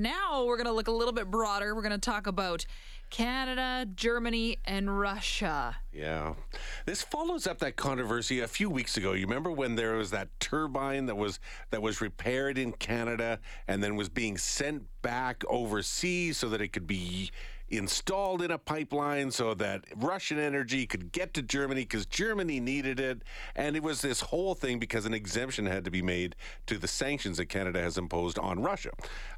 now we're going to look a little bit broader. We're going to talk about Canada, Germany, and Russia. Yeah. This follows up that controversy a few weeks ago. You remember when there was that turbine that was that was repaired in Canada and then was being sent back overseas so that it could be installed in a pipeline so that Russian energy could get to Germany because Germany needed it. And it was this whole thing because an exemption had to be made to the sanctions that Canada has imposed on Russia.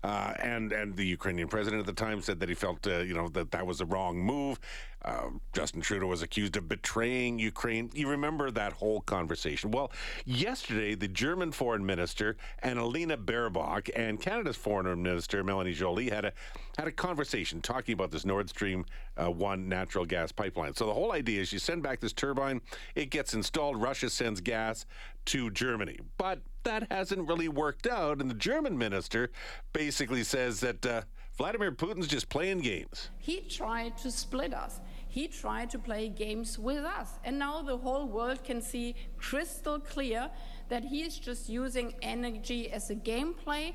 Uh, and and the Ukrainian president at the time said that he felt uh, you know that that was a wrong move. Uh, Justin Trudeau was accused of betraying Ukraine. You remember that whole conversation? Well, yesterday the German foreign minister Annalena Baerbock and Canada's foreign minister Melanie Joly had a had a conversation talking about this Nord Stream uh, one natural gas pipeline. So the whole idea is you send back this turbine, it gets installed, Russia sends gas to Germany, but that hasn't really worked out, and the German minister basically says that. Uh, Vladimir Putin's just playing games. He tried to split us. He tried to play games with us. And now the whole world can see crystal clear that he is just using energy as a gameplay.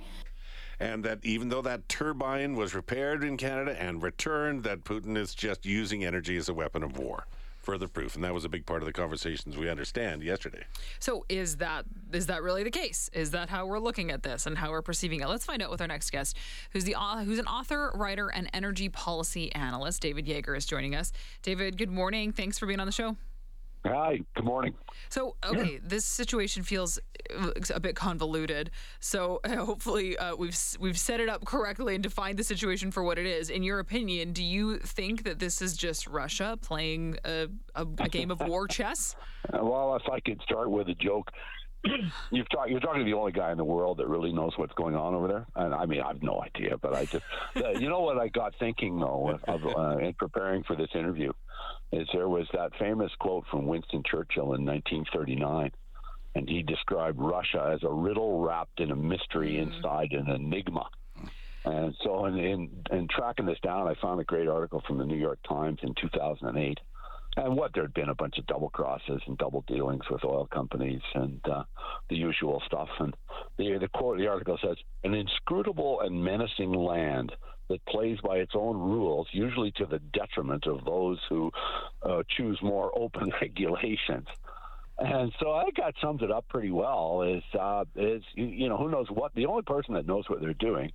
And that even though that turbine was repaired in Canada and returned, that Putin is just using energy as a weapon of war further proof, and that was a big part of the conversations we understand yesterday. So is that is that really the case? Is that how we're looking at this and how we're perceiving it? Let's find out with our next guest, who's the who's an author, writer, and energy policy analyst. David Yager is joining us. David, good morning. Thanks for being on the show. Hi, good morning. So, okay, yeah. this situation feels uh, a bit convoluted. So, hopefully, uh, we've we've set it up correctly and defined the situation for what it is. In your opinion, do you think that this is just Russia playing a, a, a game of war chess? well, if I could start with a joke, you've talk, you're talking to the only guy in the world that really knows what's going on over there. And I mean, I have no idea, but I just, uh, you know what I got thinking though, of, uh, in preparing for this interview, is there was that famous quote from Winston Churchill in 1939, and he described Russia as a riddle wrapped in a mystery mm. inside an enigma. And so, in, in, in tracking this down, I found a great article from the New York Times in 2008 and what there'd been a bunch of double crosses and double dealings with oil companies and uh, the usual stuff. And the the quote the article says, "An inscrutable and menacing land that plays by its own rules, usually to the detriment of those who uh, choose more open regulations." And so I think that sums it up pretty well. Is uh, is you know who knows what the only person that knows what they're doing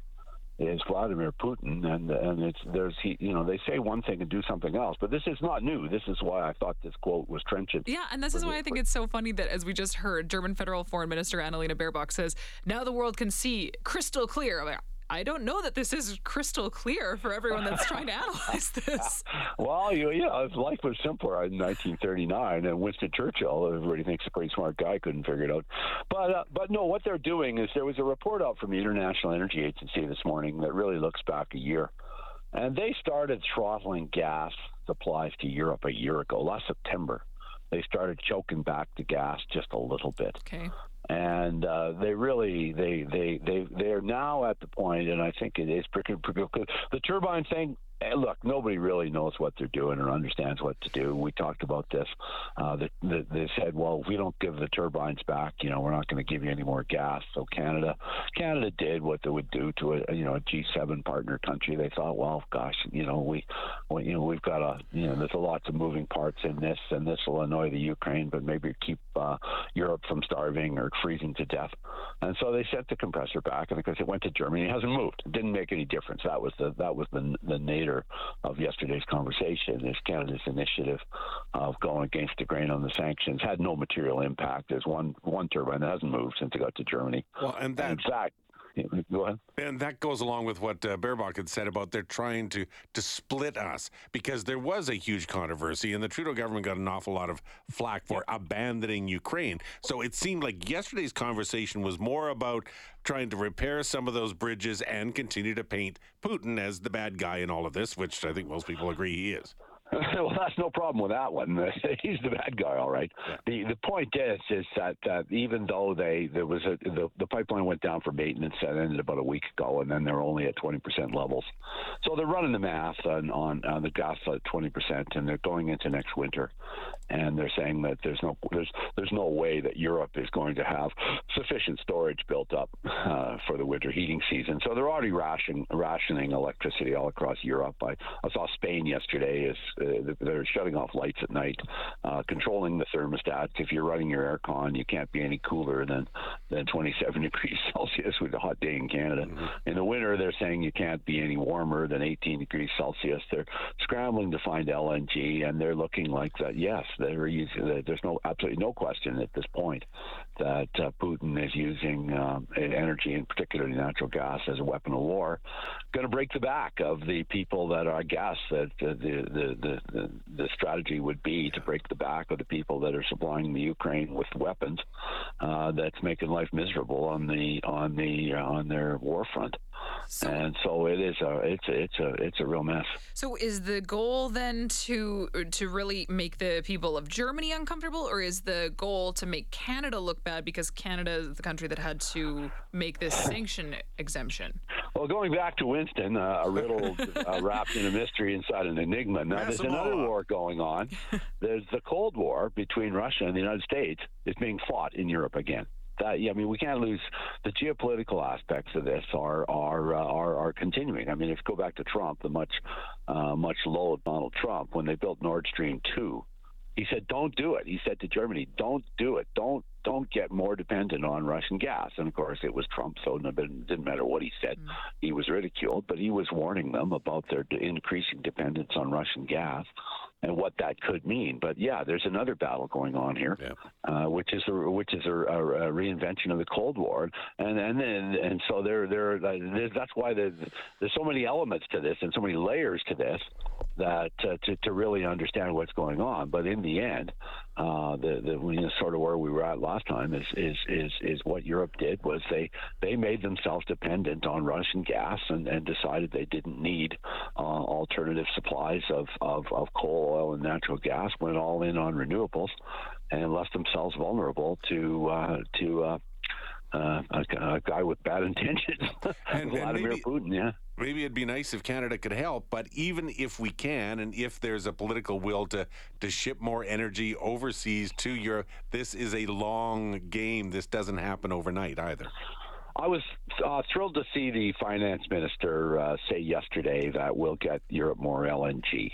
is Vladimir Putin, and and it's there's he you know they say one thing and do something else, but this is not new. This is why I thought this quote was trenchant. Yeah, and this is why I think it's so funny that as we just heard, German Federal Foreign Minister Annalena Baerbock says now the world can see crystal clear. I don't know that this is crystal clear for everyone that's trying to analyze this. well, you, you know, life was simpler in 1939, and Winston Churchill, everybody thinks a pretty smart guy, couldn't figure it out. But uh, but no, what they're doing is there was a report out from the International Energy Agency this morning that really looks back a year, and they started throttling gas supplies to Europe a year ago, last September they started choking back the gas just a little bit. Okay and uh, they really they they they they're now at the point, and I think it is good. The turbine thing look, nobody really knows what they're doing or understands what to do. We talked about this. Uh, the, the, they said, well, if we don't give the turbines back, you know, we're not going to give you any more gas. So Canada, Canada did what they would do to a you know a G7 partner country. They thought, well, gosh, you know, we, you know, we've got a you know, there's a lots of moving parts in this, and this will annoy the Ukraine, but maybe keep uh, Europe from starving or freezing to death. And so they sent the compressor back, and because it went to Germany, it hasn't moved. It didn't make any difference. That was the that was the the nadir of yesterday's conversation. Is Canada's initiative uh, of going against the grain on the sanctions had no material impact. There's one one turbine that hasn't moved since it got to Germany. Well, and that, in fact, Go ahead. And that goes along with what uh, Baerbock had said about they're trying to to split us because there was a huge controversy and the Trudeau government got an awful lot of flack for abandoning Ukraine. So it seemed like yesterday's conversation was more about trying to repair some of those bridges and continue to paint Putin as the bad guy in all of this, which I think most people agree he is. well, that's no problem with that one. He's the bad guy, all right. Yeah. The the point is, is that uh, even though they there was a the, the pipeline went down for maintenance that ended about a week ago, and then they're only at twenty percent levels, so they're running the math on on, on the gas at twenty percent, and they're going into next winter, and they're saying that there's no there's there's no way that Europe is going to have sufficient storage built up uh, for the winter heating season. So they're already ration, rationing electricity all across Europe. I, I saw Spain yesterday is uh, they're shutting off lights at night, uh, controlling the thermostats. If you're running your aircon, you can't be any cooler than than 27 degrees Celsius with a hot day in Canada. Mm-hmm. In the winter, they're saying you can't be any warmer than 18 degrees Celsius. They're scrambling to find LNG, and they're looking like that. Yes, they're using. There's no absolutely no question at this point that uh, Putin is using um, energy, and particularly natural gas, as a weapon of war. Going to break the back of the people that are, I guess, that uh, the, the, the the strategy would be to break the back of the people that are supplying the Ukraine with weapons. Uh, that's making life miserable on the on the uh, on their war front. So, and so it is a it's a it's a it's a real mess. So is the goal then to to really make the people of Germany uncomfortable, or is the goal to make Canada look bad because Canada is the country that had to make this sanction exemption? Well, going back to Winston, uh, a riddle uh, wrapped in a mystery inside an enigma. Now, there's another war going on. There's the Cold War between Russia and the United States. is being fought in Europe again yeah, I mean we can't lose the geopolitical aspects of this are are uh, are, are continuing. I mean, if you go back to Trump, the much uh, much loathed Donald Trump when they built Nord Stream two, he said, "Don't do it." He said to Germany, "Don't do it. Don't don't get more dependent on Russian gas." And of course, it was Trump, so it didn't matter what he said. Mm. He was ridiculed, but he was warning them about their increasing dependence on Russian gas and what that could mean. But yeah, there's another battle going on here, yeah. uh, which is a, which is a, a, a, reinvention of the Cold War, and and and, and so there there that's why there's, there's so many elements to this and so many layers to this that uh, to to really understand what's going on. But in the end, uh, the the you know, sort of where we were at last time is is is is what Europe did was they they made themselves dependent on Russian gas and, and decided they didn't need uh, alternative supplies of, of of coal oil and natural gas, went all in on renewables, and left themselves vulnerable to uh, to uh, a, a, guy with bad intentions, and, Vladimir and maybe, Putin. Yeah, maybe it'd be nice if Canada could help, but even if we can, and if there's a political will to to ship more energy overseas to Europe, this is a long game. This doesn't happen overnight either. I was uh, thrilled to see the finance minister uh, say yesterday that we'll get Europe more LNG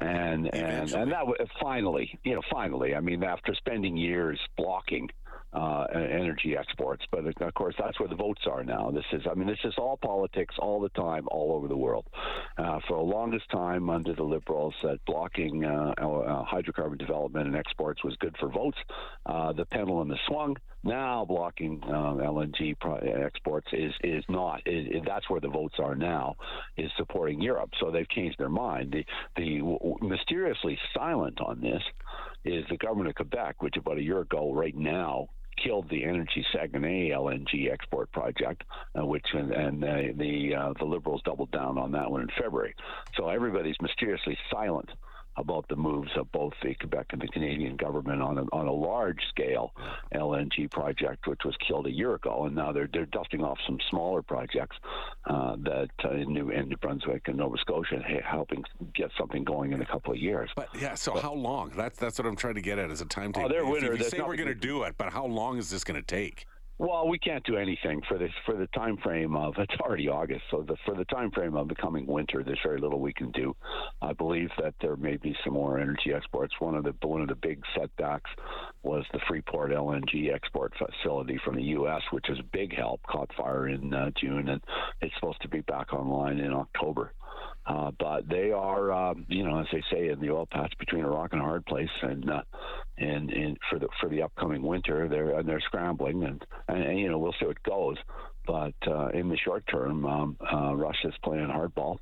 and and and that finally, you know, finally. I mean, after spending years blocking uh, energy exports. But of course, that's where the votes are now. This is, I mean, this is all politics all the time, all over the world. Uh, for the longest time, under the Liberals, that blocking uh, uh hydrocarbon development and exports was good for votes. Uh, the pendulum has swung. Now, blocking uh, LNG exports is is not. It, it, that's where the votes are now. Is supporting Europe. So they've changed their mind. The the w- mysteriously silent on this is the government of Quebec, which about a year ago, right now, killed the Energy Saguenay LNG export project, uh, which and, and uh, the uh, the Liberals doubled down on that one in February. So everybody's mysteriously silent about the moves of both the Quebec and the Canadian government on a, on a large scale LNG project, which was killed a year ago, and now they're they're dusting off some smaller projects uh, that uh, in New in New Brunswick and Nova Scotia, helping get something going in a couple of years. But yeah, so but, how long? That's that's what I'm trying to get at as a timetable. Oh, they're winner. If you say we're going to do it, but how long is this going to take? Well, we can't do anything for this for the time frame of it's already August, so the, for the time frame of the coming winter, there's very little we can do. I believe that there may be some more energy exports. One of the one of the big setbacks was the Freeport LNG export facility from the U.S., which is a big help. Caught fire in uh, June, and it's supposed to be back online in October. Uh, but they are, um, you know, as they say in the oil patch between a rock and a hard place, and uh, and, and for the for the upcoming winter, they're and they're scrambling, and, and, and you know we'll see what goes. But uh, in the short term, um, uh, Russia's playing hardball,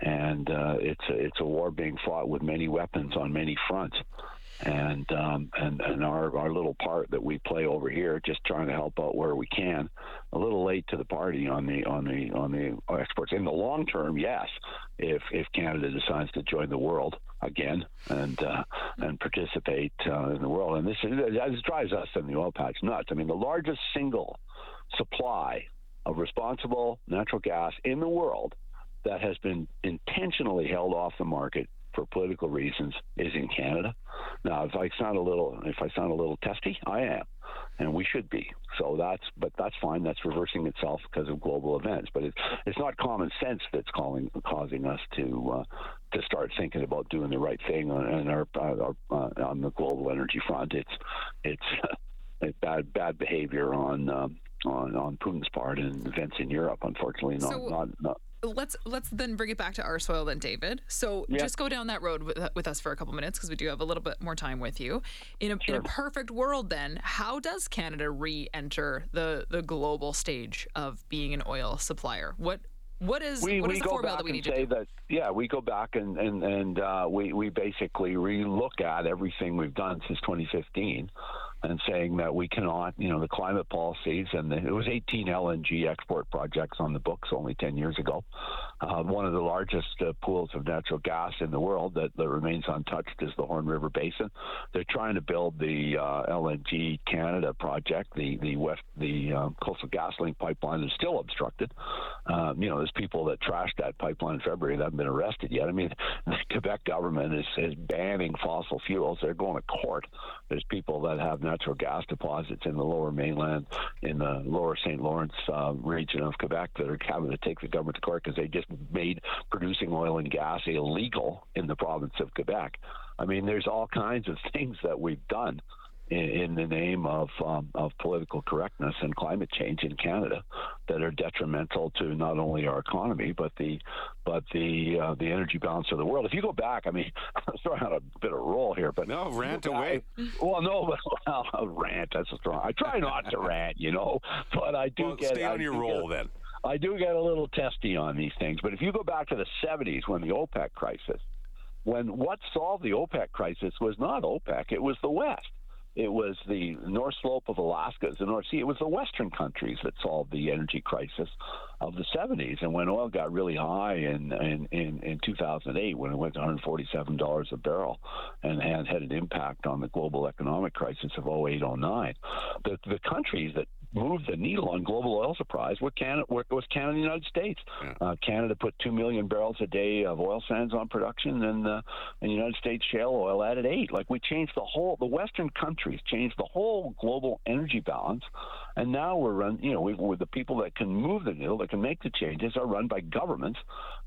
and uh, it's a, it's a war being fought with many weapons on many fronts and um, and and our our little part that we play over here, just trying to help out where we can. A little late to the party on the on the on the exports. In the long term, yes, if if Canada decides to join the world again and uh, and participate uh, in the world, and this this drives us in the oil patch nuts. I mean, the largest single supply of responsible natural gas in the world that has been intentionally held off the market for political reasons is in Canada. Now, if I sound a little if I sound a little testy, I am, and we should be. So that's but that's fine. That's reversing itself because of global events. But it's it's not common sense that's calling causing us to uh, to start thinking about doing the right thing on, our, our uh, on the global energy front. It's it's bad bad behavior on um, on on Putin's part and events in Europe. Unfortunately, not so, not, not let's let's then bring it back to our soil then david so yeah. just go down that road with, with us for a couple minutes because we do have a little bit more time with you in a, sure. in a perfect world then how does canada re-enter the the global stage of being an oil supplier what what is we, what we is the formula that we need to say do? that yeah we go back and and and uh, we we basically relook at everything we've done since 2015 and saying that we cannot, you know, the climate policies and the, it was 18 LNG export projects on the books only 10 years ago. Uh, one of the largest uh, pools of natural gas in the world that, that remains untouched is the Horn River Basin. They're trying to build the uh, LNG Canada project, the the west the um, Coastal GasLink pipeline is still obstructed. Um, you know, there's people that trashed that pipeline in February that haven't been arrested yet. I mean, the Quebec government is, is banning fossil fuels. They're going to court. There's people that have natural gas deposits in the lower mainland, in the lower St. Lawrence uh, region of Quebec that are having to take the government to court because they just made producing oil and gas illegal in the province of Quebec. I mean, there's all kinds of things that we've done in, in the name of um, of political correctness and climate change in Canada that are detrimental to not only our economy but the but the uh, the energy balance of the world. If you go back, I mean, I'm throwing out a bit of roll here, but no rant away. well, no, but well, rant. That's a strong. I try not to rant, you know, but I do well, get. Stay on I your roll then. I do get a little testy on these things, but if you go back to the 70s when the OPEC crisis, when what solved the OPEC crisis was not OPEC, it was the West. It was the North Slope of Alaska, the North Sea. It was the Western countries that solved the energy crisis of the 70s. And when oil got really high in in, in, in 2008, when it went to 147 dollars a barrel, and had, had an impact on the global economic crisis of 08, 09, the the countries that moved the needle on global oil supplies were Canada, was Canada and the United States. Yeah. Uh, Canada put 2 million barrels a day of oil sands on production, and, uh, and the United States shale oil added eight. Like we changed the whole, the Western countries changed the whole global energy balance. And now we're run, you know, we, we're the people that can move the needle, that can make the changes, are run by governments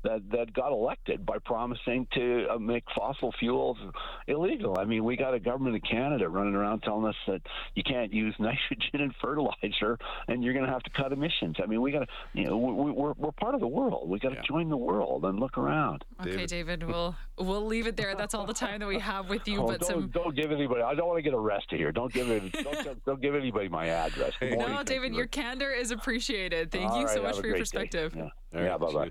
that, that got elected by promising to uh, make fossil fuels illegal. I mean, we got a government in Canada running around telling us that you can't use nitrogen and fertilizer and you're going to have to cut emissions. I mean, we got to, you know, we, we're we're part of the world. We got to yeah. join the world and look around. Okay, David. David, we'll we'll leave it there. That's all the time that we have with you. Oh, but don't, some... don't give anybody. I don't want to get arrested here. Don't give it. don't, don't give anybody my address. no, David, your candor is appreciated. Thank all you right, so much for your perspective. Day. Yeah, yeah bye bye.